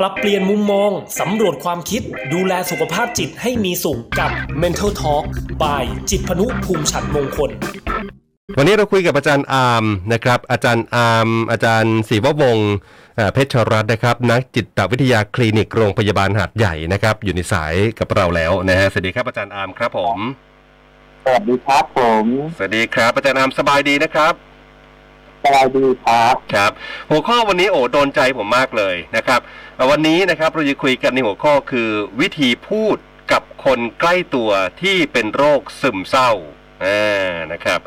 ปรับเปลี่ยนมุมมอง สำรวจความคิด ดูแลสุขภาพจิตให้มีสุขกับ Mental Talk by จิตพนุภูมิฉันมงคล วันนี้เราคุยกับอาจารย์อาร์มนะครับ อาจารย์อาร์มอาจารย์ศรีววงศ์เอ่อเพชรรัตน์นะครับ นักจิตวิทยาคลินิกโรงพยาบาลหาดใหญ่นะครับ อยู่ในสายกับเราแล้วนะฮะสวัสดีครับอาจารย์อาร์มครับผมสวัสดีครับผม สวัสดีครับอาจารย์อาร์มสบายดีนะครับ สบายดีครับครับ หัวข้อวันนี้โอ้โดนใจผมมากเลยนะครับเอ่อวันนี้นะครับเราจะคุยกันในหัวข้อคือวิธีพูดกับคนใกล้ตัวที่เป็นโรคซึมเศร้าอ่านะครับ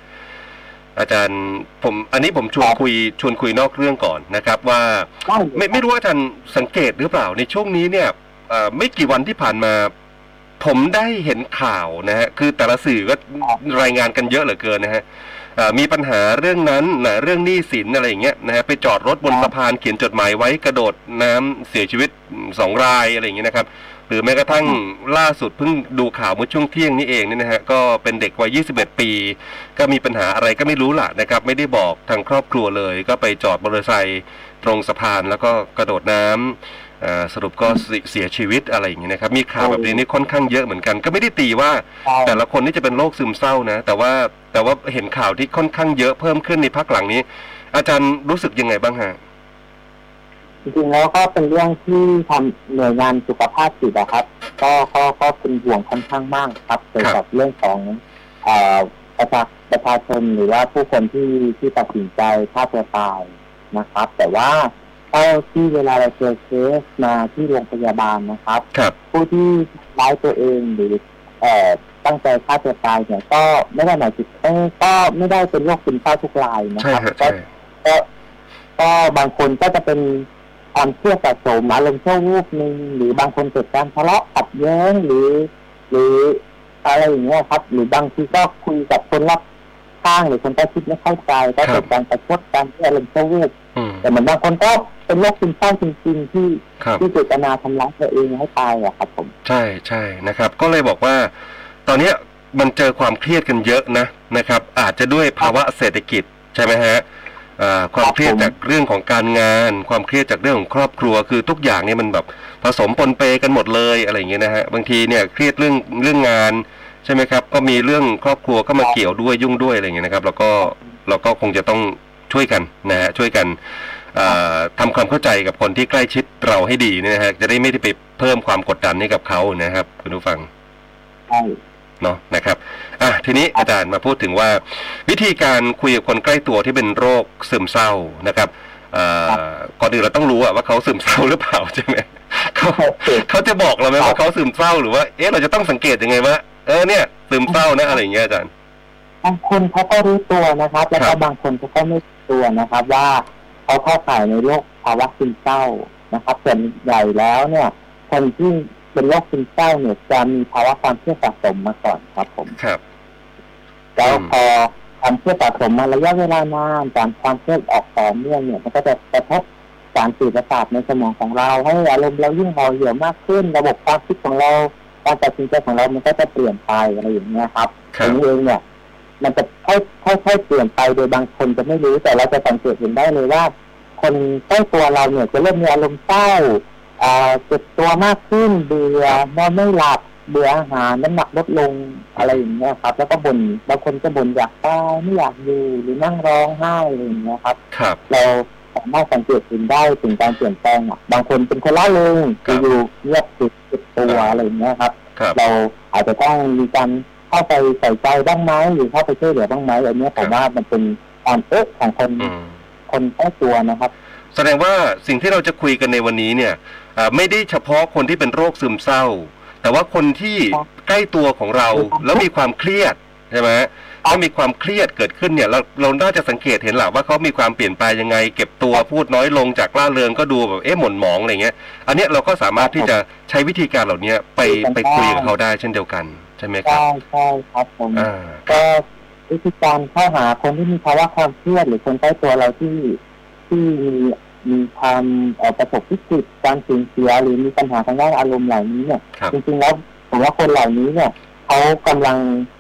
อาจารย์ผมอันนี้ผมชวนคุยชวนคุยนอกเรื่องก่อนนะครับ ว่าได้เลยไม่ไม่รู้ว่าอาจารย์สังเกตหรือเปล่าในช่วงนี้เนี่ยเอ่อไม่กี่วันที่ผ่านมา ผมได้เห็นข่าวนะฮะคือแต่ละสื่อก็รายงานกันเยอะเหลือเกินนะฮะเอ่อ มีปัญหาเรื่องนั้นนะเรื่องหนี้สินอะไรอย่างเงี้ยนะฮะไปจอดรถบนสะพานเขียนจดหมายไว้กระโดดน้ำเสียชีวิตสองรายอะไรอย่างเงี้ยนะครับ หรือแม้กระทั่งล่าสุดเพิ่งดูข่าวเมื่อช่วงเที่ยงนี้เองเนี่ยนะฮะก็เป็นเด็กวัย 21 ปี ก็มีปัญหาอะไรก็ไม่รู้ล่ะนะครับ ไม่ได้บอกทางครอบครัวเลย ก็ไปจอดมอเตอร์ไซค์ตรงสะพานแล้วก็กระโดดน้ำเอ่อ สรุปก็เสียเสียชีวิตอะไรอย่างเงี้ยนะครับ มีข่าวแบบนี้นี่ค่อนข้างเยอะเหมือนกัน ก็ไม่ได้ตีว่าใช่แต่ละคนนี่จะเป็นโรคซึมเศร้านะ แต่ว่าแต่ว่าเห็นข่าวที่ค่อนข้างเยอะเพิ่มขึ้นในพักหลังนี้ อาจารย์รู้สึกยังไงบ้างฮะจริงๆแล้วก็เป็นเรื่องที่ทำหน่วยงานสุขภาพจิตนะครับ ก็ก็ก็เป็นห่วงค่อนข้างมากครับเกี่ยวกับเรื่องของเอ่อประชาประชาชนหรือว่าผู้คนที่ที่ตัดสินใจฆ่าตัวตายนะครับ แต่ว่าเท่าที่เวลาเราเจอเคสมาที่โรงพยาบาลนะครับ ครับ ผู้ที่ร้ายตัวเองหรือเอ่อตั้งใจฆ่าตัวตายเนี่ยก็ไม่ได้หมายถึงเอ้ยก็ไม่ได้เป็นโรคซึมเศร้าทุกรายนะใช่ครับ ฮะก็ใช่ก็ก็บางคนก็จะเป็นความเครียดสะสมอารมณ์ชั่ววูบหนึ่งหรือบางคนเกิดการทะเลาะขัดแย้งหรือ หรืออะไรอย่างเงี้ยครับ หรือบางทีก็คุยกับคนรอบข้างหรือคนใกล้ชิดไม่เข้าใจก็เกิดการประชดการที่อารมณ์ชั่ววูบ อืมแต่เหมือนบางคนก็ เป็นโรคซึมเศร้าจริงๆที่ครับที่เจตนาทำร้ายตัวเองให้ตายอะครับผม ใช่ใช่นะครับ ก็เลยบอกว่า ตอนเนี้ยมันเจอความเครียดกันเยอะนะนะครับ อาจจะด้วยภาวะเศรษฐกิจใช่ไหมฮะอ่าความเครียดจากเรื่องของการงาน ความเครียดจากเรื่องของครอบครัว คือทุกอย่างเนี่ยมันแบบผสมปนเปกันหมดเลยอะไรอย่างเงี้ยนะฮะบางทีเนี่ยเครียดเรื่องเรื่องงานใช่ไหมครับ ก็มีเรื่องครอบครัวเข้ามาเกี่ยวด้วยยุ่งด้วยอะไรอย่างเงี้ยนะครับ แล้วก็เราก็คงจะต้องช่วยกันนะฮะช่วยกัน อ่าทำความเข้าใจกับคนที่ใกล้ชิดเราให้ดีเนี่ยนะฮะจะได้ไม่ได้ไปเพิ่มความกดดันให้กับเขานะครับ คุณผู้ฟังใช่เนาะนะครับอะทีนี้อาจารย์มาพูดถึงว่า วิธีการคุยกับคนใกล้ตัวที่เป็นโรคซึมเศร้านะครับเอ่อก่อนอื่นเราต้องรู้อะว่าเขาซึมเศร้าหรือเปล่าใช่ไหมเขาเขาจะบอกเราไหมว่าเขาซึมเศร้าหรือว่า เอ๊ะเราจะต้องสังเกตยังไงว่าเออเนี่ยซึมเศร้านะอะไรอย่างเงี้ยอาจารย์บางคนเขาก็รู้ตัวนะครับ แล้วคก็รับบางคนเขาก็ไม่รู้ตัวนะครับ ว่า เขาเข้าข่ายในโรคภาวะซึมเศร้านะครับส่วนใหญ่แล้วเนี่ยคนที่เป็นโรคซึมเศร้าเนี่ยจะมีภาวะความเครียดสะสมมาก่อนครับผมครับแล้วอืมพอความเครียดสะสมมาระยะเวลานานการความเครียดออกต่อเนื่องเนี่ย มันก็จะกระทบสารสื่อประสาทในสมองของเรา ให้อารมณ์เรายิ่งห่อเหี่ยวมากขึ้น ระบบความคิดของเราการตัดสินใจของเรามันก็จะเปลี่ยนไปอะไรอย่างเงี้ยครับครัตบรงนี้เองเนี่ย มันจะค่อยค่อยค่อยเปลี่ยนไปโดยบางคนจะไม่รู้แต่เราจะสังเกตเห็นได้เลยว่า คนใกล้ตัวเราเนี่ยจะเริ่มมีอารมณ์เศร้าอ่าเจ็บตัวมากขึ้นเบื่อนอนไม่หลับเบื่ออาหารน้ำหนักลดลงอะไรอย่างเงี้ยครับ แล้วก็บ่นบางคนก็บ่นอยากตายไม่อยากอยู่หรือนั่งร้องไห้อะไรอย่างเงี้ยครับครับ เราสามารถสังเกตเห็นได้ถึงการเปลี่ยนแปลงอะบางคนเป็นคนล่าเริงครับอยู่ๆเงียบติดติดตัวอะไรอย่างเงี้ยครับครับเราอาจจะต้องมีการ เข้าไปใส่ใจบ้างไหมหรือเข้าไปช่วยเหลือบ้างไหมอันเนี้ยผมว่ามันเป็นความเอ๊ะของคนอืมคนใกล้ตัวนะครับ แสดงว่าสิ่งที่เราจะคุยกันในวันนี้เนี่ยอ่าไม่ได้เฉพาะคนที่เป็นโรคซึมเศร้า แต่ว่าคนที่ครับใกล้ตัวของเราแล้วมีความเครียดใช่ไหมถ้ามีความเครียดเกิดขึ้นเนี่ย เราเราน่าจะสังเกตเห็นแหละว่าเขามีความเปลี่ยนไปยังไง เก็บตัวพูดน้อยลงจากล่าเริงก็ดูแบบเอ๊ะหม่นหมองอะไรเงี้ย อันเนี้ยเราก็สามารถที่จะใช้วิธีการเหล่านี้ไปไปคุยกับเขาได้เช่นเดียวกัน ใช่ไหมครับใช่ใช่ครับผมอ่าก็วิธีการเข้าหาคนที่มีภาวะความเครียดหรือคนใกล้ตัวเราที่ที่มีมีความเอ่อประสบวิกฤตการสูญเสียหรือมีปัญหาทางด้านอารมณ์เหล่านี้เนี่ยครับจริงๆแล้วผมว่าคนเหล่านี้เนี่ยเขากำลัง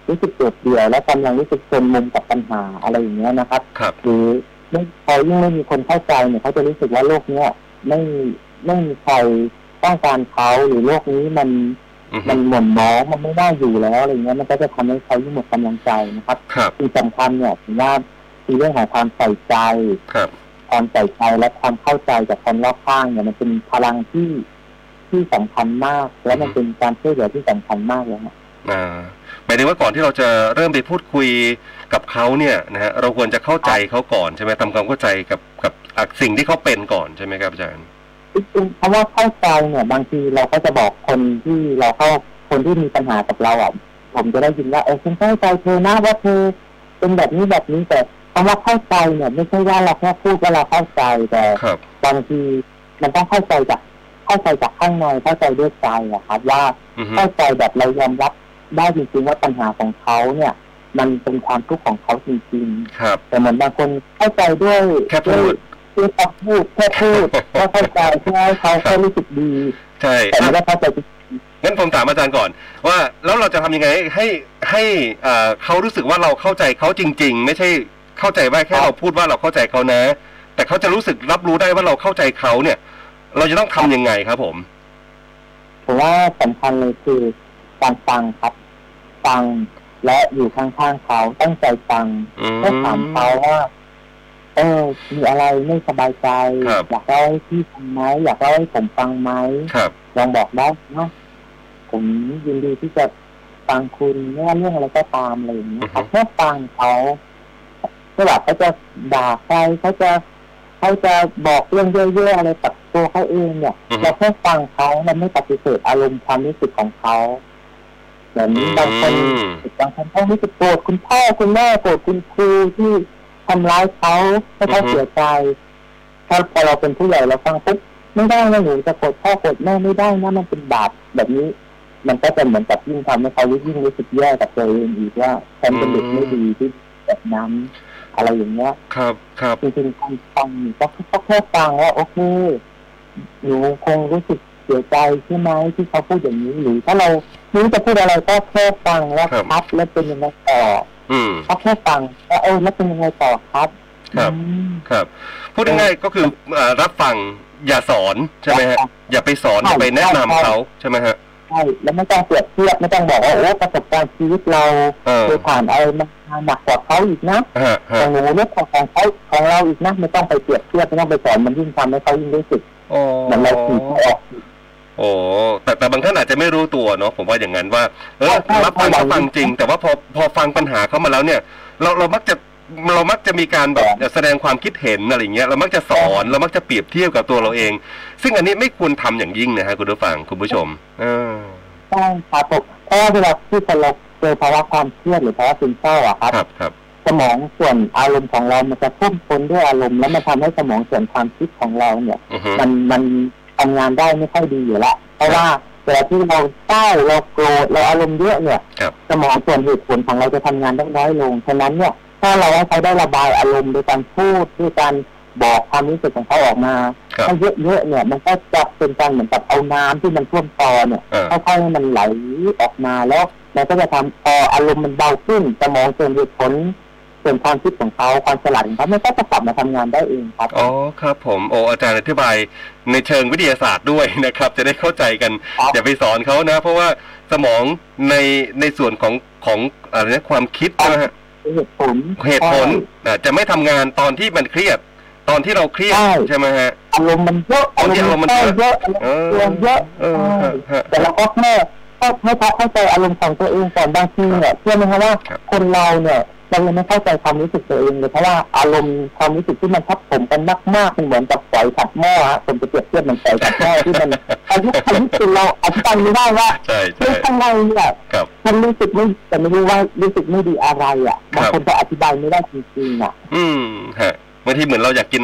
รู้สึกโดดเดี่ยว และกำลังรู้สึกจนมุมกับปัญหาอะไรอย่างเงี้ยนะครับครับหรือไม่พอยิ่งไม่มีคนเข้าใจเนี่ยเขาจะรู้สึกว่าโลกเนี้ยไม่ไม่มีใครต้องการเขาหรือโลกนี้มันอือฮึ มันหม่นหมองมันไม่น่าอยู่แล้วอะไรเงี้ยมันก็จะทำให้เขายิ่งหมดกำลังใจนะครับครับที่สำคัญเนี่ยผมว่าคือเรื่องของความใส่ใจครับความใส่ใจและความเข้าใจจากคนรอบข้างเนี่ยมันเป็นพลังที่ที่สำคัญมาก และมันเป็นการช่วยเหลือที่สำคัญมากเลยนะอ่าหมายถึงว่าก่อนที่เราจะเริ่มไปพูดคุยกับเขาเนี่ยนะฮะเราควรจะเข้าใจเขาก่อนใช่ไหมทำความเข้าใจกับกับอะสิ่งที่เขาเป็นก่อนใช่ไหมครับอาจารย์ จริงๆคำว่าเข้าใจเนี่ย บางทีเราก็จะบอกคนที่เราเข้าคนที่มีปัญหากับเราอะผมจะได้ยินว่าเออฉันเข้าใจเธอนะว่าเธอเป็นแบบนี้แบบนี้แต่คำว่าเข้าใจเนี่ย ไม่ใช่ว่าเราแค่พูดว่าเราเข้าใจแต่ครับบางทีมันต้องเข้าใจจากเข้าใจจากข้างในเข้าใจด้วยใจอะครับ ว่าอือฮึเข้าใจแบบเรายอมรับได้จริงๆว่าปัญหาของเขาเนี่ย มันเป็นความทุกข์ของเขาจริงครับๆแต่เหมือนบางคนเข้าใจด้วยแค่พูด ด้วยคำพูดแค่พูดก็เข้าใจเพื่อให้เขาแค่รู้สึกดีใช่แต่ไม่ได้เข้าใจจริงงั้นผมถามอาจารย์ก่อน ว่าแล้วเราจะทำยังไงให้ให้เอ่อเขารู้สึกว่าเราเข้าใจเขาจริง ๆ ไม่ใช่เข้าใจว่าแค่เราพูดว่าเราเข้าใจเขานะ แต่เขาจะรู้สึกรับรู้ได้ว่าเราเข้าใจเขาเนี่ย เราจะต้องทำยังไงครับ ผมผมว่าสำคัญเลยคือการฟังครับ ฟังและอยู่ข้างๆเขาตั้งใจฟังอืมก็ถามเขาว่า เออมีอะไรไม่สบายใจครับ อยากเล่าให้พี่ฟังไหมอยากเล่าให้ผมฟังไหมครับลองบอกได้นะผมยินดีที่จะฟังคุณไม่ว่าเรื่องอะไรก็ตามอะไรอย่างนี้ยครับแค่ฟังเขาไม่ว่าเขาจะด่าใครเขาจะเขาจะบอกเรื่องเยอะๆอะไรกับตัวเขาเองเนี่ยอือฮึ เราแค่ฟังเขาเราไม่ปฏิเสธอารมณ์ความรู้สึกของเขาเหมือนบางคน อืม บางคนเขารู้สึกโกรธคุณพ่อคุณแม่โกรธคุณครูที่ ทำร้ายเขาให้เขาเสียใจถ้าพอเราเป็นผู้ใหญ่เราฟังปุ๊บไม่ได้นะหนูจะโกรธพ่อโกรธแม่ไม่ได้นะมันเป็นบาปแบบนี้ มันก็จะเหมือนกับยิ่งทำให้เขายิ่งรู้สึกแย่กับตัวเองอีกว่าฉันเป็นเด็กไม่ดีที่แบบนั้นอะไรอย่างเงี้ย ครับ ครับจริงๆการฟังก็ก็แค่ฟังว่าโอเคหนูคงรู้สึกเสียใจใช่ไหมที่เขาพูดอย่างนี้หรือถ้าเราไม่รู้จะพูดอะไรก็แค่ฟังว่าครับแล้วเป็นยังไงต่อ อืมก็แค่ฟังว่าเออแล้วเป็นยังไงต่อครับ ครับอืมครับพูดง่ายๆก็คือเอ่อรับฟังอย่าสอนใช่ไหมฮะอย่าไปสอนอย่าไปแนะนำเขาใช่ไหมฮะใช่แล้วไม่ต้องเปรียบเทียบไม่ต้องบอกว่าโอ้ประสบการณ์ชีวิตเราเออเคยผ่านอะไรมาหนักกว่าเขาอีกนะฮะขฮะองหนูเรื่องของของเขาของเราอีกนะไม่ต้องไปเปรียบเทียบไม่ต้องไปสอนมันยิ่งทำให้เขายิ่งรู้สึกโอ้เหมันเราถีบเขาออก โอ้แต่แต่บางท่านอาจจะไม่รู้ตัวเนาะผมว่าอย่างนั้นว่า เออใช่ใช่รับฟังใช่เขาฟังจริง แต่ว่าพอพอฟังปัญหาเขามาแล้วเนี่ย เราเรามักจะเรามักจะมีการแบบแสดงความคิดเห็นอะไรอย่างเงี้ยเรามักจะสอนเรามักจะเปรียบเทียบกับตัวเราเอง ซึ่งอันนี้ไม่ควรทำอย่างยิ่งนะฮะคุณผู้ฟังคุณผู้ชมเออใช่ครับผมเพราะว่าเวลาที่คนเราเจอภาวะความเครียดหรือภาวะซึมเศร้าอะครับ ครับครับสมองส่วนอารมณ์ของเรา มันจะพุ่มพ้นด้วยอารมณ์แล้วมันทำให้สมองส่วนความคิดของเราเนี่ยอือฮึมันมัน ทำงานได้ไม่ค่อยดีอยู่ละเพราะว่าเวลาที่เราเศร้าเราโกรธเราอารมณ์เยอะเนี่ยครับสมองส่วนเหตุผลของเราจะทำงานได้น้อยลงฉะนั้นเนี่ยถ้าเราให้เขาได้ระบายอารมณ์โดยการพูดด้วยการบอกความรู้สึกของเขาออกมาครับให้เยอะๆเนี่ย มันก็จะเป็นการเหมือนกับเอาน้ำที่มันท่วมตอเนี่ยเออค่อยๆให้มันไหลออกมาแล้วมันก็จะทำพออารมณ์มันเบาขึ้นสมองส่วนเหตุผล ส่วนความคิดของเขาความฉลาดของเขามันก็จะกลับมาทำงานได้เองครับอ๋อครับ ผมโอ้อาจารย์อธิบายในเชิงวิทยาศาสตร์ด้วยนะครับ จะได้เข้าใจกันครับอย่าไปสอนเขานะ เพราะว่าสมองในในส่วนของของอะไรนะความคิดใช่ไหมฮะเหตุผลเหตุผลอะจะไม่ทำงานตอนที่มันเครียด ตอนที่เราเครียดใช่ใช่ไหมฮะอารมณ์มันเยอะตอนที่อารมณ์มันเศร้าเยเยอะอะอารมณ์เยอะเออใช่ฮะฮะแต่เราก็แค่แค่ให้เขาเข้าใจอารมณ์ของตัวเองก่อนบางทีเนี่ยเชื่อไหมครับว่าครับคนเราเนี่ย เรายังไม่เข้าใจความรู้สึกตัวเองเลยเพราะว่าอารมณ์ความรู้สึกที่มันทับถมกันมากๆมันเหมือนกับไฟขัดหม้อฮะผมจะเปรียบเทียบเหมันไฟขัดหม้อที่มันอายุอายุจนเราอธิบายไม่ได้ว่าใช่เฮ้ใช่ยข้างในเนี่ยครับมันรู้สึกไม่แต่ไม่รู้ว่ารู้สึกไม่ดีอะไรอะครับบางคนจะอธิบายไม่ได้จริงๆอะ อืมฮะ บางทีเหมือนเราอยากกิน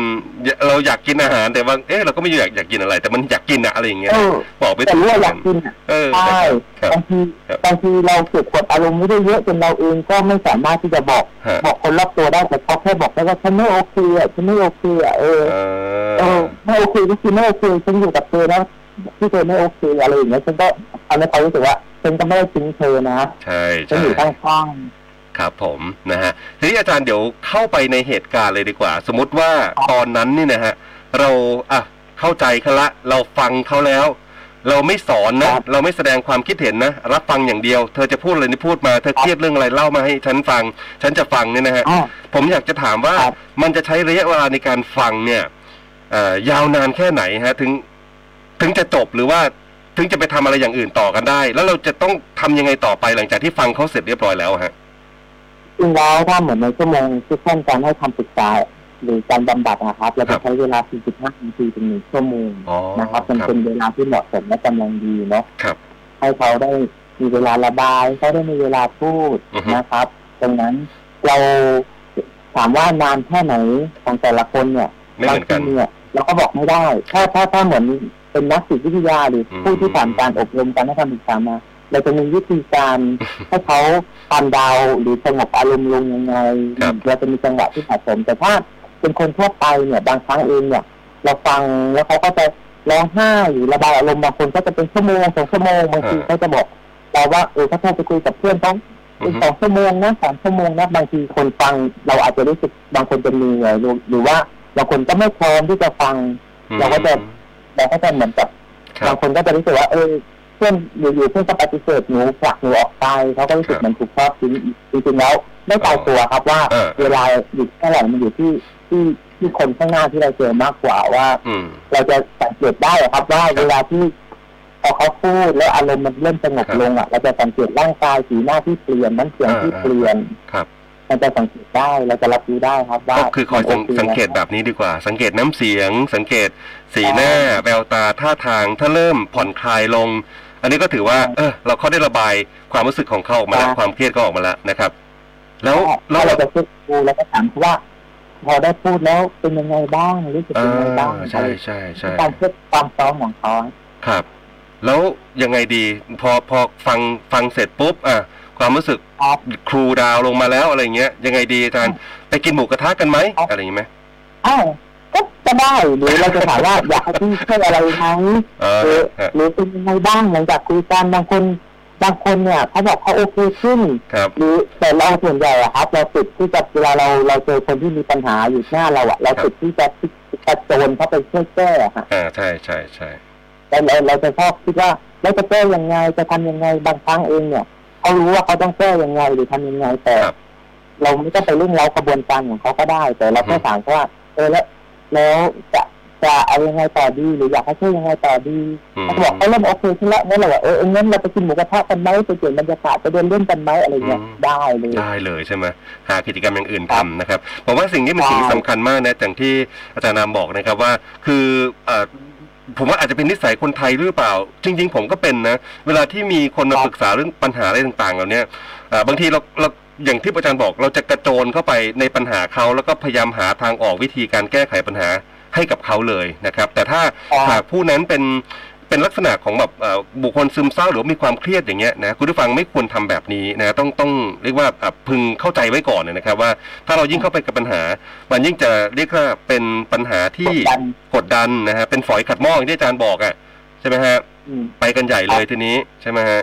เราอยากกินอาหารแต่ว่าเอ๊ะเราก็ไม่อยากอยากกินอะไร แต่มันอยากกินอะอะไรอย่างเงี้ยเออบอกไม่แต่ถูกรู้ว่าอยากนกินอะเออใช่ครับบางทีครับบางทีเราเก็บกดอารมณ์ไม่ได้เยอะจนเราเองก็ไม่สามารถที่จะบอกฮะบอกคนรอบตัวได้แต่เขาแค่บอกได้ว่าฉันไม่โอเคอะฉันไม่โอเคอะเออเอเอออไม่โอเคก็คือไม่โอเคฉันอยู่กับเธอนะที่เธอไม่โอเคอะไรอย่างเงี้ยฉันก็ทำให้เขารู้สึกว่าฉันก็ไม่ได้ทิ้งเธอนะใช่ฉันใช่อยู่ข้าง ครับผมนะฮะทีนี้อาจารย์เดี๋ยวเข้าไปในเหตุการณ์เลยดีกว่า สมมติว่าครับตอนนั้นนี่นะฮะเราอะเข้าใจเขาละเราฟังเขาแล้ว เราไม่สอนนะครับเราไม่แสดงความคิดเห็นนะ รับฟังอย่างเดียว เธอจะพูดอะไรนี่พูดมาเธอเครียดเรื่องอะไรเล่ามาให้ฉันฟัง ฉันจะฟังเนี่ยนะฮะอ่าผมอยากจะถามว่าครับมันจะใช้ระยะเวลาในการฟังเนี่ยเอ่อยาวนานแค่ไหนฮะ ถึงถึงจะจบหรือว่าถึงจะไปทำอะไรอย่างอื่นต่อกันได้ แล้วเราจะต้องทำยังไงต่อไปหลังจากที่ฟังเขาเสร็จเรียบร้อยแล้วฮะจ ริงแล้วถ้าเหมือนในชั่วโมงที่เช่นการให้คำปรึกษาหรือการบำบัดนะครับ เราครัจะบใช้เวลา 45 นาทีถึงหนึ่งชั่วโมงอ๋อนะครับมันครับเป็นเวลาที่เหมาะสมและกำลังดีเนาะครับให้เขาได้มีเวลาระบายเขาได้มีเวลาพูดอือฮึนะครับดังนั้นเราถามว่านานแค่ไหนของแต่ละคนเนี่ยไม่เหมือนกันบางทีเนี่ยเราก็บอกไม่ได้ ถ้าถ้าถ้าเหมือนเป็นนักจิตวิทยาหรืออมผู้ที่ผ่านการอบรมการให้คำปรึกษามา เราจะมีวิธีการให้เขาตามดาวหรือสงบอารมณ์ลงยังไงครับเราจะมีจังหวะที่เหมาะสม แต่ถ้าเป็นคนทั่วไปเนี่ยบางครั้งเองเนี่ยเราฟังแล้วเขาก็จะร้องไห้หรือระบายอารมณ์บางคนก็จะเป็นชั่วโมงสองชั่วโมงบางทีอ่าเขาจะบอกเราว่าเออถ้าโทรไปคุยกับเพื่อนต้องอืเป็อนฮึสองชั่วโมงนะสามชั่วโมงนะบางทีคนฟังเราอาจจะรู้สึกบางคนจะเหนื่อยหรือหรือว่าบางคนก็ไม่พร้อมที่จะฟัง เราก็จะเราก็จะเหมือนกับครับบางคนก็จะรู้สึกว่าเออเพื่อนอยู่ๆเพื่อนก็ปฏิเสธหนูผลักหนูออกไปเขาก็รู้สึกครับเหมันถูกทอดทิ้งจริงๆแล้วไม่ตายตัวครับว่าเออเวลาหยุดเท่าไหร่มันอยู่ที่ที่ที่คนข้างหน้าที่เราเจอมากกว่าว่าอืมเราจะสังเกตได้อะครับว่าเวลาที่พอเขาพูดแล้วอารมณ์มันเริ่มสงบครับลงอะเราจะสังเกตร่างกายสีหน้าที่เปลี่ยนน้ำเสียงที่อ่าเปลี่ยนครับมันจะสังเกตได้เราจะรับรู้ได้ครับว่าก็คือคอยสังมันโสังเกตแบบนี้ดีกว่า สังเกตน้ำเสียง สังเกตสีหน้าแววตาท่าทางถ้าเริ่มผ่อนคลายลง อันนี้ก็ถือว่าเออเราเขาได้ระบายความรู้สึกของเขาออกมาแล้วความเครียดก็ออกมาแล้วนะครับ แล้วแล้แล้ววเราจะเช็คดูแล้วก็ถามเขาว่าพอได้พูดแล้วเป็นยังไงบ้างรู้สึกอ่ายังไงบ้างใช่ใช่ใช่การเช็คความพร้อมของเขาครับ แล้วยังไงดี พอพอฟังฟังเสร็จปุ๊บอะความรู้สึกครับครูดาวลงมาแล้วอะไรเงี้ย ยังไงดีอาจารย์ไปกินหมูกระทะกันไหมครับอะไรอย่างงี้ไหมอ้าว ก็จะได้หรือเราจะถามว่าอยากให้พี่ช่วยอะไรไหมเอหรืออฮะหรือเป็นยังไงบ้างหลังจากคุยกันบางคนบางคนเนี่ยเขาบอกเขาโอเคขึ้นครับหรือแต่เราส่วนใหญ่อะครับ เราติดที่จะเวลาเราเราเจอคนที่มีปัญหาอยู่หน้าเราอะเราติดที่จะที่จะโจรเข้าไปช่วยแก้อะฮะอ่าใช่ใช่ใช่แต่เราเราจะชอบคิดว่าเราจะแก้ยังไงจะทำยังไงบางครั้งเองเนี่ยเขารู้ว่าเขาต้องแก้ยังไงหรือทำยังไงแต่ครับเราไม่ต้องไปเร่งเร้ากระบวนการของเขาก็ได้ แต่เราแค่อืมถามเขาว่าเออแล้ว แล้วจะจะเอายังไงต่อดีหรืออยากให้ช่วยยังไงต่อดีอืมเขาบอกเขาเริ่มโอเคขึ้นแล้วงั้นเราบอกเออเอองั้นเราไปกินหมูกระทะกันไหมไปเปลี่ยนบรรยากาศไปเดินเล่นกันไหมอะไรเงี้ยอืมได้เลยได้เลยใช่ไหมหากิจกรรมอย่างอื่นครัทำบนะครับผมว่าสิ่งนี้เป็นสิ่งที่ใช่สำคัญมากนะอย่างที่อาจารย์นามบอกนะครับว่า คือเอ่อผมว่าอาจจะเป็นนิสัยคนไทยหรือเปล่า จริง ๆ ผมก็เป็นนะ เวลาที่มีคนมาปรึกษาเรื่องปัญหาอะไรต่างๆเหล่าเนี้ยเอ่อบางทีเราเรา อย่างที่อาจารย์บอกเราจะกระโจนเข้าไปในปัญหาเขาแล้วก็พยายามหาทางออกวิธีการแก้ไขปัญหาให้กับเขาเลยนะครับ แต่ถ้าครับหากผู้นั้นเป็นเป็นลักษณะของแบบเอ่อบุคคลซึมเศร้าหรือว่ามีความเครียดอย่างเงี้ยนะคุณผู้ฟังไม่ควรทำแบบนี้นะต้องต้องเรียกว่าอะพึงเข้าใจไว้ก่อนนะครับ ว่าถ้าเรายิ่งเข้าไปกับปัญหา มันยิ่งจะเรียกว่าเป็นปัญหาที่กดดันกดดันนะฮะเป็นฝอยขัดหม้ออย่างที่อาจารย์บอกอะใช่ไหมฮะอืมไปกันใหญ่เลยทีนี้ใช่ไหมฮะ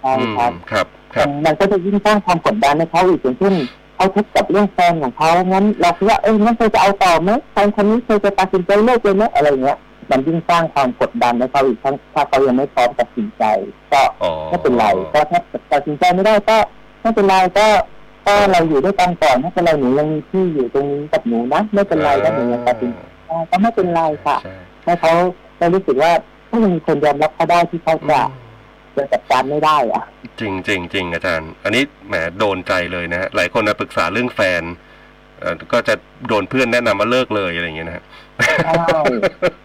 ใช่อืมครับครับครับ มันก็จะยิ่งสร้างความกดดันให้เขาอีกอย่างเช่นเขาทุกข์กับเรื่องแฟนของเขางั้นเราคิดว่าเอ้ยงั้นเธอจะเอาต่อไหมแฟนคนนี้เธอจะตัดสินใจเลิกเลยไหมอะไรเงี้ยมันยิ่งสร้างความกดดันให้เขาอีกทั้งถ้าเขายังไม่พร้อมตัดสินใจ ก็อ๋อไม่เป็นไรก็ถ้าตัดสินใจไม่ได้ก็ไม่เป็นไรก็ก็เราอยู่ด้วยกันก่อนไม่เป็นไรหนูยังมีที่อยู่ตรงนี้กับหนูนะไม่เป็นไรก็หนูยังตัดสินใจได้ก็ไม่เป็นไรค่ะใช่ให้เขาได้รู้สึกว่าถ้ายังมีคนยอมรับเขาได้ที่เขาจะ จะจัดการไม่ได้อะจริงจริงจริงอาจารย์ อันนี้แหมโดนใจเลยนะฮะหลายคนมาปรึกษาเรื่องแฟนเอ่อก็จะโดนเพื่อนแนะนำว่าเลิกเลยอะไรอย่างเงี้ยนะฮะใช่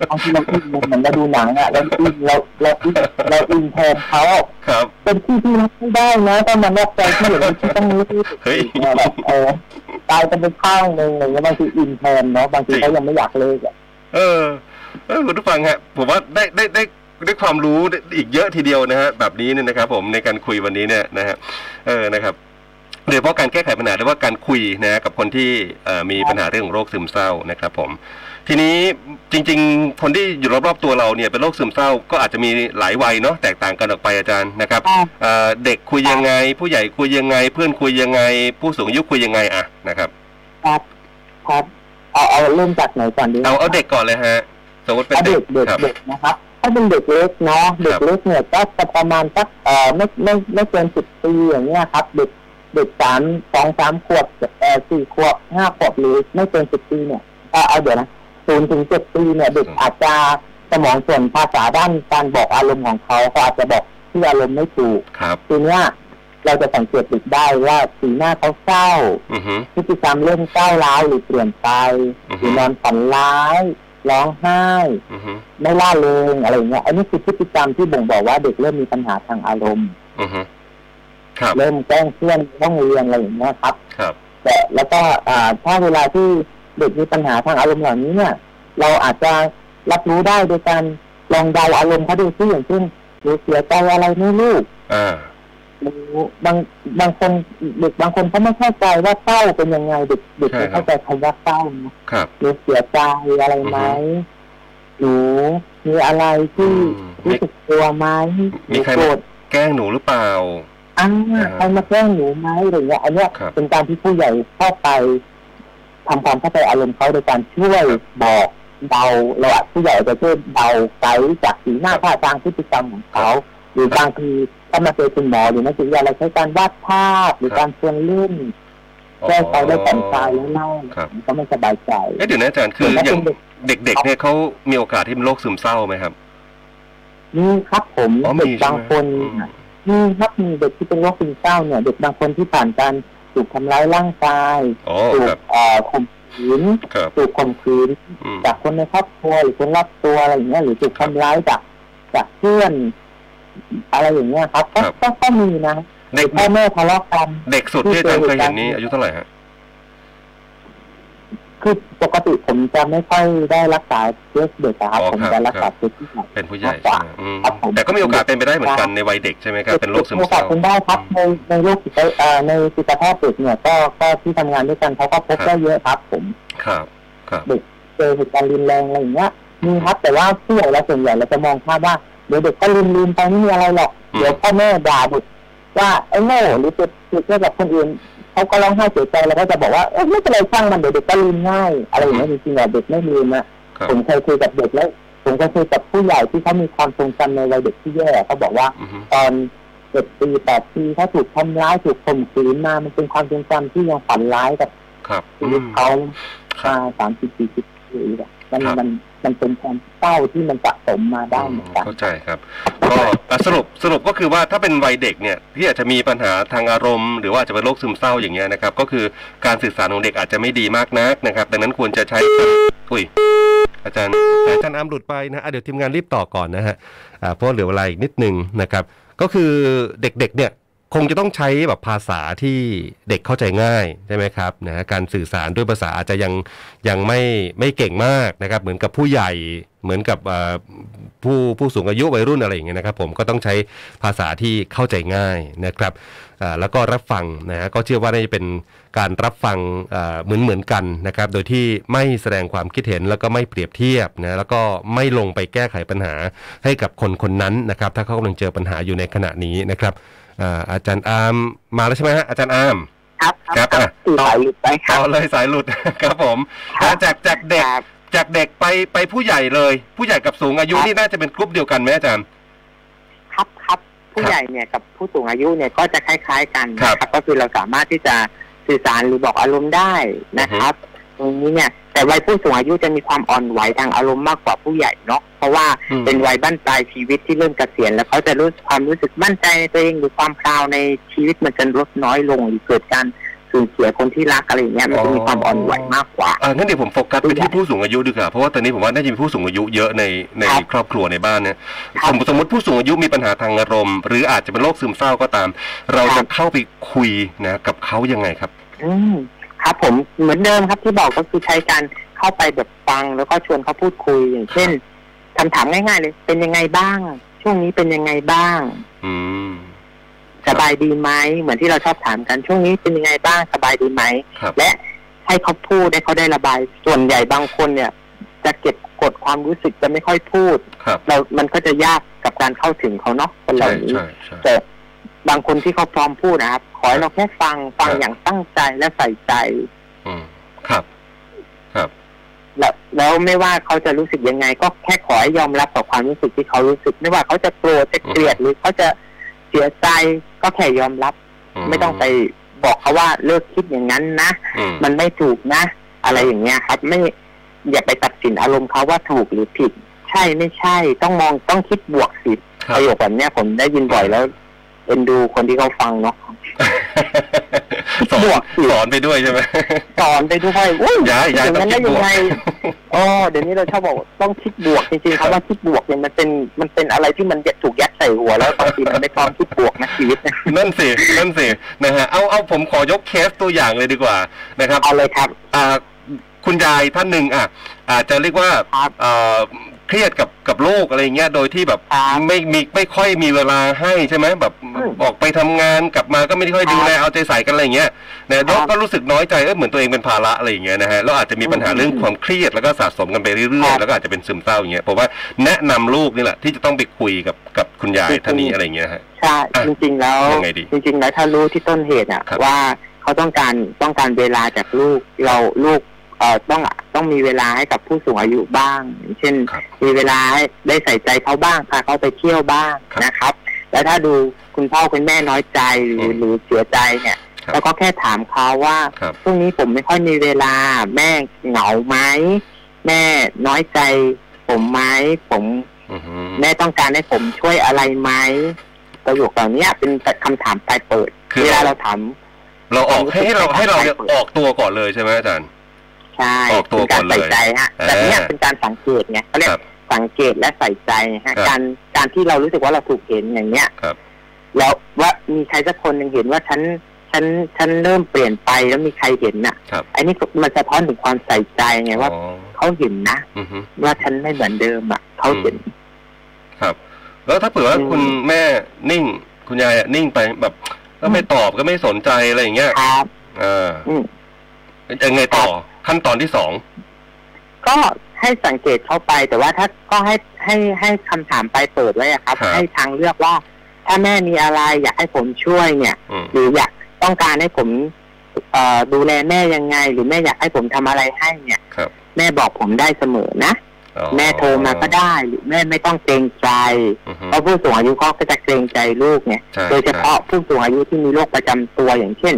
บางทีเราอินเหมือนเราดูหนังอะเราอินเราเราอินเราอินแทนเขาครับ เป็นที่ที่รักไม่ได้นะต้องมานอกใจที่อย่างนี้ที่ต้องรู้เฮ้ยแบบเออตายกันไปข้างหนึ่งอะไรเงี้ยบางทีอินแทนเนาะบางทีเขายังไม่อยากเลิกอะเออเออคุณผู้ฟังฮะผมว่าได้ได้ได้ ได้ความรู้อีกเยอะทีเดียวนะฮะแบบนี้เนี่ยนะครับ ผมในการคุยวันนี้เนี่ยนะฮะเออนะครับโดยเฉพาะการแก้ไขปัญหาหรือว่าการคุยนะฮะกับคนที่เอ่อมีปัญหาเรื่องของโรคซึมเศร้านะครับ ผม ทีนี้จริง ๆ คนที่อยู่รอบๆตัวเราเนี่ยเป็นโรคซึมเศร้า ก็อาจจะมีหลายวัยเนาะแตกต่างกันออกไปอาจารย์นะครับเอ่อเด็กคุยยังไง ผู้ใหญ่คุยยังไง เพื่อนคุยยังไง ผู้สูงอายุคุยยังไงอะนะครับครับครับเอาเอาเริ่มจากไหนก่อนดีเอาเอาเด็กก่อนเลยฮะสสมมติเป็นถ้าเด็เด็กกเด็กครับเด็กนะครับ ถ้าเป็นเด็กเล็กเนาะเด็กเล็กเนี่ยก็จะประมาณสักเอ่อไม่ไม่ไม่เกินสิบปีอย่างเงี้ยครับ เด็กเด็กสามสองสามขวบเอ่อสี่ขวบห้าขวบหรือไม่เกินสิบปีเนี่ยเอ่อเอาเดี๋ยวนะศูนย์ถึงเจ็ดปีเนี่ยเด็กอาจจะสมองส่วนภาษาด้านการบอกอารมณ์ของเขาเขาอาจจะบอกที่อารมณ์ไม่ถูกครับทีเนี้ยเราจะสังเกตเด็กได้ว่าสีหน้าเขาเศร้าอือฮึพฤติกรรมเริ่มก้าวร้าวหรือเปลี่ยนไปอือฮึหรือนอนฝันร้าย ร้องไห้อือฮึไม่ล่าเริงอะไรอย่างเงี้ยอันนี้คือพฤติกรรมที่บ่งบอกว่าเด็กเริ่มมีปัญหาทางอารมณ์อือฮึครับเริ่มแกล้งเพื่อนห้องเรียนอะไรอย่างเงี้ยครับ ครับ แต่แล้วก็อ่าถ้าเวลาที่เด็กมีปัญหาทางอารมณ์เหล่านี้เนี่ย เราอาจจะรับรู้ได้โดยการลองเดาอารมณ์เขาดูซิอย่างเช่นหรือเสียใจอะไรไม่รู้อ่าห รือบางบางคนเด็กบางคนเขาไม่เข้าใจว่าเศร้าเป็นยังไงเด็กเด็กใช่ไม่ครับเข้าใจคำว่าเศร้านะครับหรือเสียใจอะไรไหมอือฮึหนูมีอะไรที่อืมรู้สึกกลัวไหมหมีรือใครโกรมาธแกล้งหนูหรือเปล่าอ่าอ่าใครมาแกล้งหนูไหมอะไรเงี้ยอันเนี้ยครับเป็นการที่ผู้ใหญ่เข้าไปทำความเข้าใจอารมณ์เขาโดยการช่วยบอกเดาเราอาจผู้ใหญ่จะช่วยเดาไกด์จากสีหน้าท่าทางพฤติกรรมของเขาหรือบางที ถ้ามาเจอคุณหมอหรือนักจิตวิทยาเราใช้การวาดภาพหรือการชวนเล่นอ๋อแก้เขาได้ผ่อนคลายแล้วเล่าครับมันก็ไม่สบายใจเอ๊ะเดี๋ยวนะอาจารย์คือแต่ถ้าอย่างเป็นเด็กเด็กๆเนี่ยเขามีโอกาสที่เป็นโรคซึมเศร้าไหมครับนี่ครับผมอ๋อเด็มีกใช่บางไหมคนอืมนี่ครับมีเด็กที่เป็นโรคซึมเศร้าเนี่ยเด็กบางคนที่ผ่านการถูกทำร้ายร่างกายอ๋อถูกครับเอ่อข่มขืนครับถูกข่มขืนอืมจากคนในครอบครัวหรือคนรอบตัวอะไรอย่างเงี้ยหรือถูกทำร้ายจากจากเพื่อน อะไรอย่างเงี้ยครับก็ครับก็ก็มีนะเด็กพ่อแม่ทะเลาะกันเด็กสุดที่อาจารย์เคยเห็นนี้ อายุเท่าไหร่ฮะคือปกติผมจะไม่ค่อยได้รักษาเคสเด็กอะครับอ๋อผมครับจะรักครัษาบเคสที่ใหญ่เป็นผู้ใหญ่มากกใช่ว่าไหมอืมครับผมแต่ก็มีโอกาสเป็นไปได้เหมือนกันในวัยเด็กใช่ไหมครับเป็นโรคซึมโอกาเศสร้าเป็นได้ครับในในโรคจิตเอ่อในจิตแพทย์เด็กเนี่ยก็ก็ที่ทำงานด้วยกันเขาก็พบครับได้เยอะครับ ผมครับครับเจอเหตุการณ์รุนแรงอะไรอย่างเงี้ยมีครับแต่ว่าผู้ใหญ่เราส่วนใหญ่เราจะมองภาพว่า เดี๋ยวเด็กก็ลืมลืมๆไปไม่มีอะไรหรอกอืมเดี๋ยวพ่อแม่ด่าเด็กว่าไอ้โง่หรือเจ็บเจ็บเทียบกับคนอื่นเขาก็ร้องไห้เสียใจเราก็จะบอกว่าเอ้ยไม่เป็นไรช่างมันเดี๋ยวเด็กก็ลืมง่ายอะไรอย่างเงี้ยจริงๆอะเด็กไม่ลืมนะครับผมเคยคุยกับเด็กแล้วผมก็คุยกับผู้ใหญ่ที่เขามีความทรงจำในวัยเด็กที่แย่เขาบอกว่าอือฮึตอนเจ็ดปีแปดปีถ้าถูกทำร้ายถูกข่มขืนมามันเป็นความทรงจำที่ยังฝันร้ายกับครับชีวิตเขาครัมาบสามสิบสี่สิบปีอะมันครับมัน มันเป็นความเศร้าที่มันสะสมมาได้เหมือนกันเข้าใจครับ ก็สรุปสรุปก็คือว่าถ้าเป็นวัยเด็กเนี่ยที่อาจจะมีปัญหาทางอารมณ์ หรือว่าอาจจะเป็นโรคซึมเศร้าอย่างเงี้ยนะครับ ก็คือการสื่อสารของเด็กอาจจะไม่ดีมากนักนะครับ ดังนั้นควรจะใช้อุ้ยอาจารย์อาจารย์อามหลุดไปนะะเดี๋ยวทีมงานรีบต่อก่อนนะฮะเพราะเหลือเวลาอีกนิดนึงนะครับ ก็คือเด็กๆเนี่ย คงจะต้องใช้แบบภาษาที่เด็กเข้าใจง่ายใช่ไหมครับนะการสื่อสารด้วยภาษาอาจจะยังยังไม่ไม่เก่งมากนะครับ เหมือนกับผู้ใหญ่เหมือนกับผู้ผู้สูงอายุวัยรุ่นอะไรอย่างเงี้ยนะครับ ผมก็ต้องใช้ภาษาที่เข้าใจง่ายนะครับแล้วก็รับฟังนะฮะก็เชื่อว่าน่าจะเป็นการรับฟังเหมือนเหมือนกันนะครับ โดยที่ไม่แสดงความคิดเห็นแล้วก็ไม่เปรียบเทียบนะแล้วก็ไม่ลงไปแก้ไขปัญหาให้กับคนคนนั้นนะครับ ถ้าเขากำลังเจอปัญหาอยู่ในขณะนี้นะครับ อ่าอาจารย์อาร์มมาแล้วใช่ไหมฮะอาจารย์อาร์มครับครับอะสื่อสายหลุดไปคต่รัอบเลยสายหลุดครับผมครับอะจากจากเด็กครับจากเด็กไปไปผู้ใหญ่เลย ผู้ใหญ่กับสูงอายุครับนี่น่าจะเป็นกลุ่มเดียวกันไหมอาจารย์ ครับครับผู้ครับใหญ่เนี่ยกับผู้สูงอายุเนี่ยก็จะคล้าย ๆ กันครับนะครับก็คือเราสามารถที่จะสื่อสารหรือบอกอารมณ์ได้นะครับตรง นี้เนี่ยแต่วัยผู้สูงอายุจะมีความอ่อนไหวทางอารมณ์มากกว่าผู้ใหญ่เนาะเพราะว่าอืมเป็นวัยบั้นปลายชีวิตที่เริ่มเกษียณแล้วเขาจะรู้ความรู้สึกมั่นใจในตัวเองหรือความพราวในชีวิตมันจะลดน้อยลงหรือเกิดการสูญเสียคนที่รักอะไรอย่างเงี้ยมันจะมีความอ่อนไหวมากกว่าอ่างั้นเดี๋ยวผมโฟกัสไปที่ผู้สูงอายุดีกว่าเพราะว่าตอนนี้ผมว่าน่าจะมีผู้สูงอายุเยอะในในครับครอบครัวในบ้านเนี่ยครับสมมติสมมติผู้สูงอายุมีปัญหาทางอารมณ์ หรืออาจจะเป็นโรคซึมเศร้าก็ตาม เราครัจะบเข้าไปคุยนะกับเขายังไงครับ อืม ครับผมเหมือนเดิมครับที่บอกก็คือใช้การเข้าไปแบบฟัง แล้วก็ชวนเขาพูดคุยอย่างเช่นคำถามง่ายๆเลย เป็นยังไงบ้าง ช่วงนี้เป็นยังไงบ้าง อืมสบายดีไหมเหมือนที่เราชอบถามกันช่วงนี้เป็นยังไงบ้างสบายดีไหมครับและให้เขาพูดให้เขาได้ระบายส่วนใหญ่บางคนเนี่ย จะเก็บกดความรู้สึกจะไม่ค่อยพูดครับเรา มันก็จะยากกับการเข้าถึงเขาเนาะคนเหใช่ล่านี้ใช่ใช่แต่ บางคนที่เขาพร้อมพูดนะครับ ขอให้เราแค่ฟังฟังครับอย่างตั้งใจและใส่ใจ อืมครับ ครับ แล้วแล้วไม่ว่าเขาจะรู้สึกยังไง ก็แค่ขอให้ยอมรับกับความรู้สึกที่เขารู้สึก ไม่ว่าเขาจะโกรธจะเกลียดหรือเขาจะเสียใจก็แค่ยอมรับ ไม่ต้องไปบอกเขาว่าเลิกคิดอย่างนั้นนะอืมมันไม่ถูกนะ อะไรอย่างเงี้ยครับ ไม่อย่าไปตัดสินอารมณ์เขาว่าถูกหรือผิด ใช่ไม่ใช่ ต้องมองต้องคิดบวกสิครับประโยคแบบเนี้ยผมได้ยินบ่อยแล้ว เอ็นดูคนที่เขาฟังเนาะสอนบวกสิสอนไปด้วยใช่ไหมสอนไปด้วยอุ้ยย้ายย้ายอย่างต้องนั้นคิได้ดบยัวงกไงอ๋อเดี๋ยวนี้เราชอบบอกว่าต้องคิดบวกจริงๆครับคำว่าคิดบวกเนี่ยมันเป็นมันเป็นอะไรที่มันถูกยัดใส่หัวแล้วบางทีมันไม่พร้อมคิดบวกนะชีวิตนะนั่นสินั่นสินะฮะเอาเอาผมขอยกเคสตัวอย่างเลยดีกว่านะครับเอาเลยครับอ่าคุณยายท่านหนึ่งอะอาจจะเรียกว่าครับ เอ่อเครียดกับกับลูกอะไรเงี้ย โดยที่แบบครับไม่มีไม่ค่อยมีเวลาให้ใช่ไหมแบบอืมออกไปทำงานกลับมาก็ไม่ได้ค่อยครับดูแลเอาใจใส่กันอะไรเงี้ยนะครัแล้วบก็รู้สึกน้อยใจเออเหมือนตัวเองเป็นภาระอะไรอย่างเงี้ยนะฮะแล้วอาจจะมีปัญหาอืมเรื่องความเครียดแล้วก็สะสมกันไปเรื่คอยรัๆบแล้วก็อาจจะเป็นซึมเศร้าอย่างเงี้ยผมว่าแนะนำลูกนี่แหละที่จะต้องไปคุยกับกับคุณยายจริงๆท่านนี้อะไรเงี้ยฮะใช่อะจริงๆแล้วยังไงดีจริง ๆ แล้วถ้ารู้ที่ต้นเหตุอะครับว่าเขาต้องการต้องการเวลาจากลูกเราลูก เอ่อต้องต้องมีเวลาให้กับผู้สูงอายุบ้างอย่าง เช่น ครับ มีเวลาให้ได้ใส่ใจเขาบ้างพาเขาไปเที่ยวบ้างครับนะครับ แล้วถ้าดูคุณพ่อคุณแม่น้อยใจหรืออืมหรือเสียใจเนี่ยครับแล้วก็แค่ถามเขาว่าครับ ช่วงนี้ผมไม่ค่อยมีเวลา แม่เหงาไหมแม่น้อยใจ ผมไหมผม อือฮึแม่ต้องการให้ผมช่วยอะไรไหมประโยคเหล่านี้เป็นคำถามปลายเปิดคือเวลาเราถาม เราออกให้ให้เราให้เราให้เราออกตัวก่อนเลยใช่ไหมอาจารย์ ใช่ออกตัวเป็นการก่อนเลยใส่ใจฮะเออแต่เนี้ยเป็นการสังเกตไงเขาเรียกครับสังเกตและใส่ใจฮะครับการการที่เรารู้สึกว่าเราถูกเห็นอย่างเนี้ยครับ แล้วว่ามีใครสักคนหนึ่งเห็นว่าฉันฉันฉันเริ่มเปลี่ยนไปแล้วมีใครเห็นน่ะครับอันนี้มันสะท้อนถึงความใส่ใจไงว่าอ๋อเขาเห็นนะอือฮึว่าฉันไม่เหมือนเดิมอะเขาเห็น ครับ แล้วถ้าเผื่อว่าอืมคุณแม่นิ่ง คุณยายอะนิ่งไปแบบก็ไม่ตอบก็ไม่สนใจอะไรอย่างเงี้ยครับ เอออืมยังไงต่อ ขั้นตอนที่สองก็ให้สังเกตเข้าไปแต่ว่าถ้าก็ให้ให้ให้คำถามไปลายเปิดไว้อะครับ ครับ ให้ทางเลือกว่า ถ้าแม่มีอะไรอยากให้ผมช่วยเนี่ย อืม หรืออยากต้องการให้ผมเอ่อดูแลแม่ยังไง หรือแม่อยากให้ผมทำอะไรให้เนี่ยครับ แม่บอกผมได้เสมอนะ อ๋อแม่โทรมาก็ได้หรือแม่ไม่ต้องเกรงใจอือฮึ เพราะผู้สูงอายุเขาก็จะเกรงใจลูกเนี่ยใช่ โดยเฉพาะผู้สูงอายุที่มีโรคประจำตัวอย่างเช่น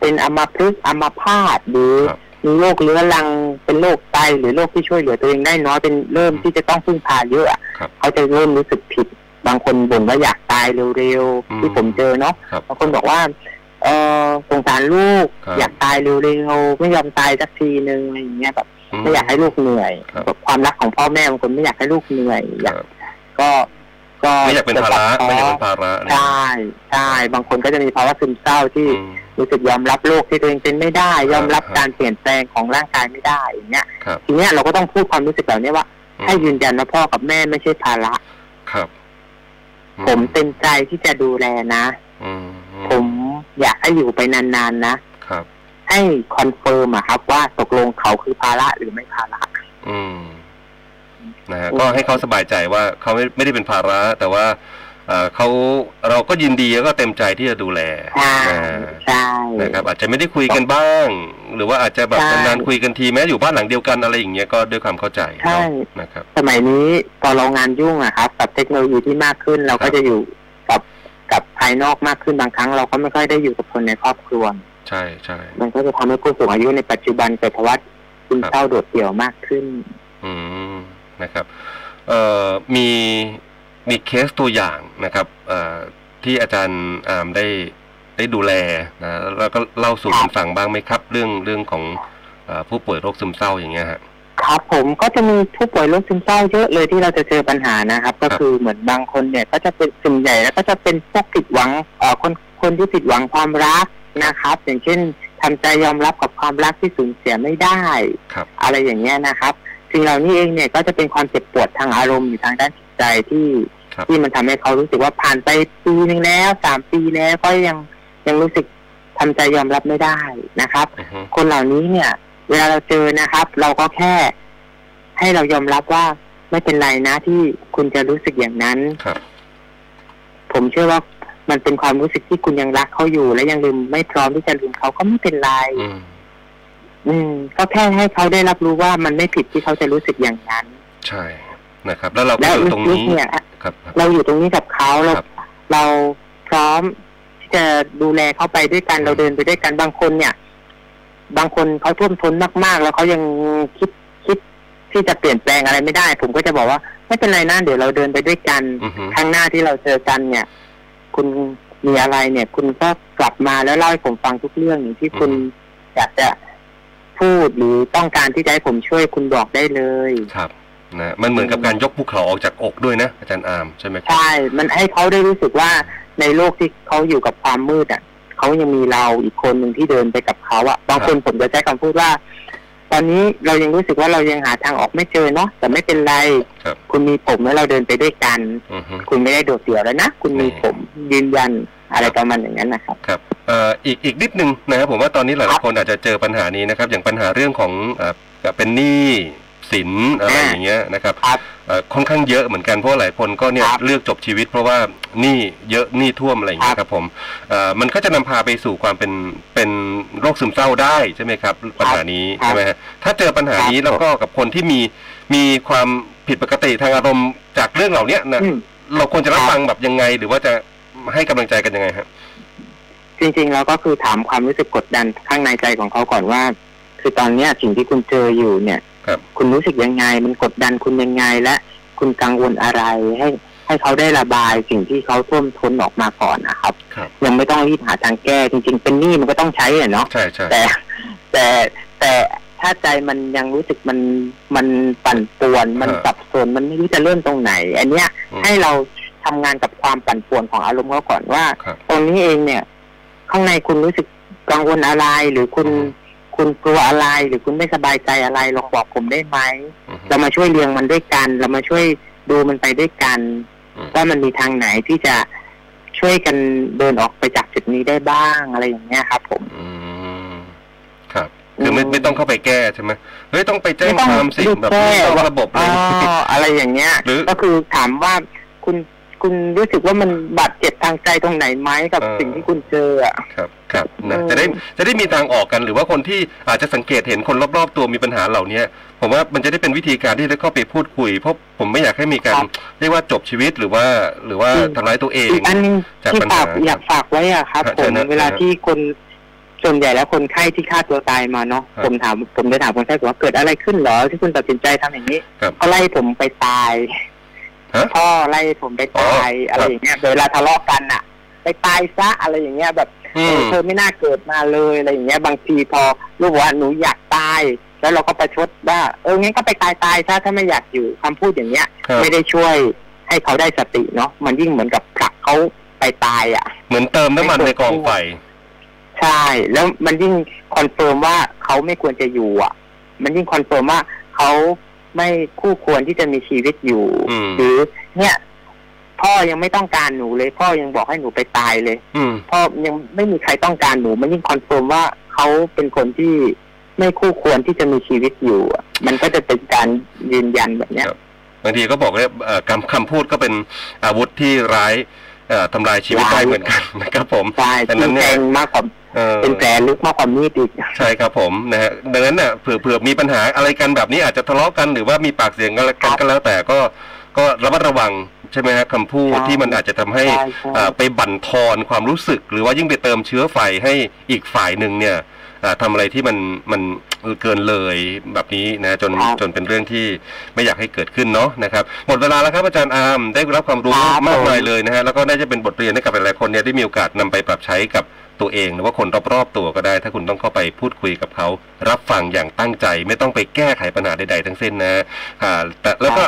เป็นอัมพฤกษ์อัมพาตหรือครับ มีโรคเรื้อรังเป็นโรคไตหรือโรคที่ช่วยเหลือตัวเองได้น้อยเป็นเริ่มที่จะต้องพึ่งพาเยอะอะครับเขาจะเริ่มรู้สึกผิด บางคนบ่นว่าอยากตายเร็วอืมๆที่ผมเจอเนาะครับบางคนบอกว่าเออสงสารลูกครับอยากตายเร็วๆไม่ยอมตายสักทีนึงอะไรอย่างเงี้ยแบบอืมไม่อยากให้ลูกเหนื่อยครับแบบความรักของพ่อแม่บางคนไม่อยากให้ลูกเหนื่อยอยากครับก็ ก็ไม่อยากเป็นภาระไม่อยากเป็นภาระนะใช่ใช่บางคนก็จะมีภาวะซึมเศร้าที่อืมรู้สึกยอมรับโรคที่ตัวเองเป็นไม่ได้ ยอมรับครับการเปลี่ยนแปลงของร่างกายไม่ได้อย่างเงี้ยครับทีเนี้ยเราก็ต้องพูดความรู้สึกเหล่านี้ว่าอืมให้ยืนยันว่าพ่อกับแม่ไม่ใช่ภาระครับอืผมเต็มใจที่จะดูแลนะอืมผมอยากให้อยู่ไปนานๆนะครับ ให้ confirm อะครับ ว่าตกลงเขาคือภาระหรือไม่ภาระ อืม นะฮะก็ให้เขาสบายใจว่าเขาไม่ไม่ได้เป็นภาระ แต่ว่าเอ่อเขาเราก็ยินดีแล้วก็เต็มใจที่จะดูแลใช่นะใช่นะครับอาจจะไม่ได้คุยกันบ้าง หรือว่าอาจจะแบบใช่นานๆคุยกันทีแม้อยู่บ้านหลังเดียวกันอะไรอย่างเงี้ยก็ด้วยความเข้าใจใช่เนาะนะครับสมัยนี้พอเรางานยุ่งอะครับกับเทคโนโลยีที่มากขึ้นเราครัก็บจะอยู่กับกับภายนอกมากขึ้นบางครั้ง เราก็ไม่ค่อยได้อยู่กับคนในครอบครัวใช่ใช่มันก็จะทำให้ผู้สูงอายุในปัจจุบันเกิดภาวะซึมเศร้าโดดเดี่ยวมากขึ้น อืม นะครับเอ่อมีมีเคสตัวอย่างนะครับเอ่อที่อาจารย์อามได้ได้ดูแลนะแล้วก็เล่าสู่กันฟังบ้างไหมครับ เรื่องเรื่องของเอ่อผู้ป่วยโรคซึมเศร้าอย่างเงี้ยฮะครับผมก็จะมีผู้ป่วยโรคซึมเศร้าเยอะเลยที่เราจะเจอปัญหานะครับ ก็ครับคือเหมือนบางคนเนี่ย ก็จะเป็นส่วนใหญ่แล้วก็จะเป็นพวกผิดหวังเอ่อคนคนที่ผิดหวังความรักนะครับ อย่างเช่นทำใจยอมรับกับความรักที่สูญเสียไม่ได้ครับอะไรอย่างเงี้ยนะครับ สิ่งเหล่านี้เองเนี่ยก็จะเป็นความเจ็บปวดทางอารมณ์อยู่ทางด้านจิตใจที่ครับที่มันทำให้เขารู้สึกว่าผ่านไปปีหนึ่งแล้วสามปีแล้วก็ยังยังรู้สึกทำใจยอมรับไม่ได้นะครับอือฮึคนเหล่านี้เนี่ย เวลาเราเจอนะครับ เราก็แค่ ให้เรายอมรับว่าไม่เป็นไรนะที่คุณจะรู้สึกอย่างนั้นครับ ผมเชื่อว่ามันเป็นความรู้สึกที่คุณยังรักเขาอยู่ และยังลืมไม่พร้อมที่จะลืมเขาก็ไม่เป็นไร อืมอืมก็แค่ให้เขาได้รับรู้ว่ามันไม่ผิดที่เขาจะรู้สึกอย่างนั้น ใช่นะครับ แล้วเราก็แล้วอยู่ตรงลึกนี้ๆเนี่ยครับครับ เราอยู่ตรงนี้กับเขาเราครับเราพร้อมที่จะดูแลเขาไปด้วยกันอืมเราเดินไปด้วยกันบางคนเนี่ย บางคนเขาท่วมท้นมาก ๆ แล้วเขายังคิดคิดที่จะเปลี่ยนแปลงอะไรไม่ได้ ผมก็จะบอกว่าไม่เป็นไรนะเดี๋ยวเราเดินไปด้วยกันอือฮึครั้งหน้าที่เราเจอกันเนี่ย คุณมีอะไรเนี่ย คุณก็กลับมาแล้วเล่าให้ผมฟังทุกเรื่องอย่างที่คุณอยากจะ พูดหรือต้องการที่จะให้ผมช่วยคุณบอกได้เลยครับนะมันเหมือนกับการยกภูเขาออกจากอกด้วยนะอาจารย์อาร์มใช่ไหมครับใช่ มันให้เขาได้รู้สึกว่าในโลกที่เขาอยู่กับความมืดอะเขายังมีเราอีกคนหนึ่งที่เดินไปกับเขาอะบางคนผมจะใช้คำพูดว่า ตอนนี้เรายังรู้สึกว่าเรายังหาทางออกไม่เจอเนาะแต่ไม่เป็นไรครับคุณมีผมแล้วเราเดินไปด้วยกันอือฮึคุณไม่ได้โดดเดี่ยวแล้วนะคุณมีผมยืนยันอะไรประมาณอย่างนั้นนะครับครับเอ่ออีกอีกนิดนึงนะครับผมว่าตอนนี้หครัลายบๆคนอาจจะเจอปัญหานี้นะครับ อย่างปัญหาเรื่องของเอ่อเป็นหนี้สินอะไรอ่าอย่างเงี้ยนะครับครับเอ่อค่อนข้างเยอะเหมือนกันเพราะหลายคนก็เนี่ยครับเลือกจบชีวิต เพราะว่าหนี้เยอะหนี้ท่วมอะไรอย่างเงี้ยครับผมเอ่อมันก็จะนำพาไปสู่ความเป็นเป็นโรคซึมเศร้าได้ใช่ไหมครับ ปัญหานี้ครับใช่ไหมฮะถ้าเจอปัญหานี้ครับแล้วก็กับคนที่มีมีความผิดปกติทางอารมณ์จากเรื่องเหล่านี้นะอืมเราควรจะรับครับฟังแบบยังไง หรือว่าจะให้กำลังใจกันยังไงฮะ จริงๆแล้วก็คือถามความรู้สึกกดดันข้างในใจของเขาก่อนว่า คือตอนเนี้ยสิ่งที่คุณเจออยู่เนี่ยครับคุณรู้สึกยังไง มันกดดันคุณยังไงและคุณกังวลอะไรให้ให้เขาได้ระบายสิ่งที่เขาท่วมท้นออกมาก่อนนะครับครับยังไม่ต้องรีบหาทางแก้จริง ๆ เป็นหนี้มันก็ต้องใช้อะเนาะใช่ใช่แต่แต่แต่ถ้าใจมันยังรู้สึกมันมันปั่นป่วน มันสับสนมันไม่รู้จะเริ่มตรงไหน อันเนี้ยอืมให้เราทำงานกับความปั่นป่วนของอารมณ์เขาก่อนว่าครับตรงนี้เองเนี่ย ข้างในคุณรู้สึกกังวลอะไร หรือคุณอืมคุณกลัวอะไร หรือคุณไม่สบายใจอะไรลองบอกผมได้ไหมอือฮึเรามาช่วยเรียงมันด้วยกัน เรามาช่วยดูมันไปด้วยกันอืมว่ามันมีทางไหนที่จะช่วยกันเดินออกไปจากจุดนี้ได้บ้างอะไรอย่างเงี้ยครับ ผมอืมครับคือไม่ไม่ต้องเข้าไปแก้ใช่ไหมเฮ้ยต้องไปแจ้งไม่ต้องความสิรีบแบบแก้นี้ต้องว่าระบบเลอ๋อยอะไรอย่างเงี้ยหรือก็คือถามว่าคุณ คุณรู้สึกว่ามันบาดเจ็บทางใจตรงไหนไหมกับเออสิ่งที่คุณเจออะ ครับครับนะอืม จะได้จะได้มีทางออกกันหรือว่าคนที่อาจจะสังเกตเห็นคนรอบๆ ตัวมีปัญหาเหล่านี้ผมว่ามันจะได้เป็นวิธีการที่ได้เข้าไปพูดคุย เพราะผมไม่อยากให้มีการเรียกว่าจบชีวิตหรือว่าหรือว่าทำร้ายตัวเอง อีกอันหนึงจากที่ปัญหาฝากอยากฝากไว้อะครับครับผมเชิญนะเวลาเชิญนะที่คนส่วนใหญ่แล้วคนไข้ที่ฆ่าตัวตายมาเนาะครับ ผมถามผมจะถามคนไข้ว่าเกิดอะไรขึ้นเหรอที่คุณตัดสินใจทำอย่างนี้ครับ เขาไล่ผมไปตายฮะ พ่อไล่ผมไปตายอ๋อออะไรอย่างเงี้ยเวลาทะเลาะกันอะไปตายซะอะไรอย่างเงี้ยแบบอืเอมอเธอไม่น่าเกิดมาเลยอะไรอย่างเงี้ย บางทีพอลูกบอกว่าหนูอยากตาย แล้วเราก็ประชดว่าเอองั้นก็ไปตายตายซะถ้าไม่อยากอยู่คำพูดอย่างเงี้ยครับไม่ได้ช่วยให้เขาได้สติเนาะมันยิ่งเหมือนกับผลักเขาไปตายอะ เหมือนเติมน้ำมันในกองไฟใช่ แล้วมันยิ่ง confirm ว่าเขาไม่ควรจะอยู่อะ มันยิ่ง confirm ว่าเขา ไม่คู่ควรที่จะมีชีวิตอยู่อืมหรือเนี่ย พ่อยังไม่ต้องการหนูเลย พ่อยังบอกให้หนูไปตายเลยอืมพ่อยังไม่มีใครต้องการหนูมันยิ่ง confirm ว่าเขาเป็นคนที่ไม่คู่ควรที่จะมีชีวิตอยู่อะมันก็จะเป็นการยืนยันแบบเนี้ยครับบางทีก็บอกว่าเอ่อคำคำพูดก็เป็นอาวุธที่ร้ายเอ่อ ทำลายชีวิตได้ร้ายเหมือนกันนะครับผมใช่ดังนั้ที่นเนี่ยแทงมากกว่าเออเป็นแผลลึกมากกว่ามีดอีกใช่ครับผมนะฮะดังนั้นเนี่ยเผื่อเผื่อมีปัญหาอะไรกันแบบนี้อาจจะทะเลาะกันหรือว่ามีปากเสียงกันแล้วกันครับก็แล้วแต่ก็ก็ระมัดระวังใช่ไหมฮะคำพูดใช่ที่มันอาจจะทำให้ใช่ใช่อ่าไปบั่นทอนความรู้สึก หรือว่ายิ่งไปเติมเชื้อไฟให้อีกฝ่ายหนึ่งเนี่ย อ่าทำอะไรที่มันมันเกินเลยแบบนี้นะจนครับจนเป็นเรื่องที่ไม่อยากให้เกิดขึ้นเนาะนะครับหมดเวลาแล้วครับอาจารย์อาร์มได้รับความรู้ครับมากมายผมเลยนะฮะแล้วก็น่าจะเป็นบทเรียนให้กับหลายๆคนเนี่ยได้มีโอกาสนำไปปรับใช้กับตัวเองหรือว่าคนรอบๆตัวก็ได้ ถ้าคุณต้องเข้าไปพูดคุยกับเขา รับฟังอย่างตั้งใจ ไม่ต้องไปแก้ไขปัญหาใดๆทั้งสิ้นนะอ่าแต่แล้วก็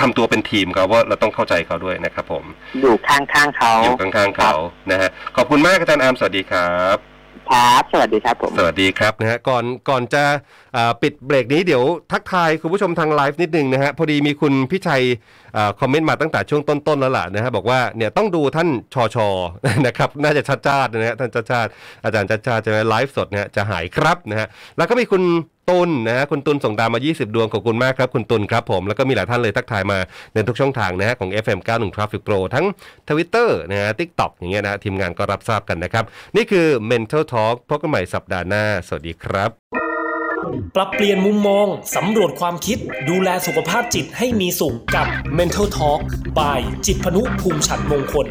ทำตัวเป็นทีมเขาว่าเราต้องเข้าใจเขาด้วยนะครับผม อยู่ข้างๆเขา อยู่ข้างๆเขานะฮะขอบคุณมากอาจารย์อาร์มสวัสดีครับ ครับ สวัสดีครับผม สวัสดีครับนะฮะก่อนก่อนจะปิดเบรกนี้เดี๋ยวทักทายคุณผู้ชมทางไลฟ์นิดนึงนะฮะพอดีมีคุณพิชัยอคอมเมนต์มาตั้งแต่ช่วงต้นๆแล้วล่ะนะฮะบอกว่าเนี่ยต้องดูท่านชอชอนะครับน่าจะชัดชาตินะฮะท่านชัดชาติอาจารย์ชัดชาติจะไลฟ์สดนะฮะจะหายครับนะฮะแล้วก็มีคุณ ตุลนะฮะคุณตุลส่งดาวมา 20 ดวงขอบคุณมากครับ คุณตุลครับผมแล้วก็มีหลายท่านเลยทักทายมาในทุกช่องทางนะฮะของ FM 91 Traffic Pro ทั้ง Twitter นะฮะ TikTok อย่างเงี้ยนะทีมงานก็รับทราบกันนะครับ นี่คือ Mental Talk พบกันใหม่สัปดาห์หน้า สวัสดีครับ ปรับเปลี่ยนมุมมอง สำรวจความคิด ดูแลสุขภาพจิตให้มีสุขกับ Mental Talk by จิตพนุภูมิฉันมงคล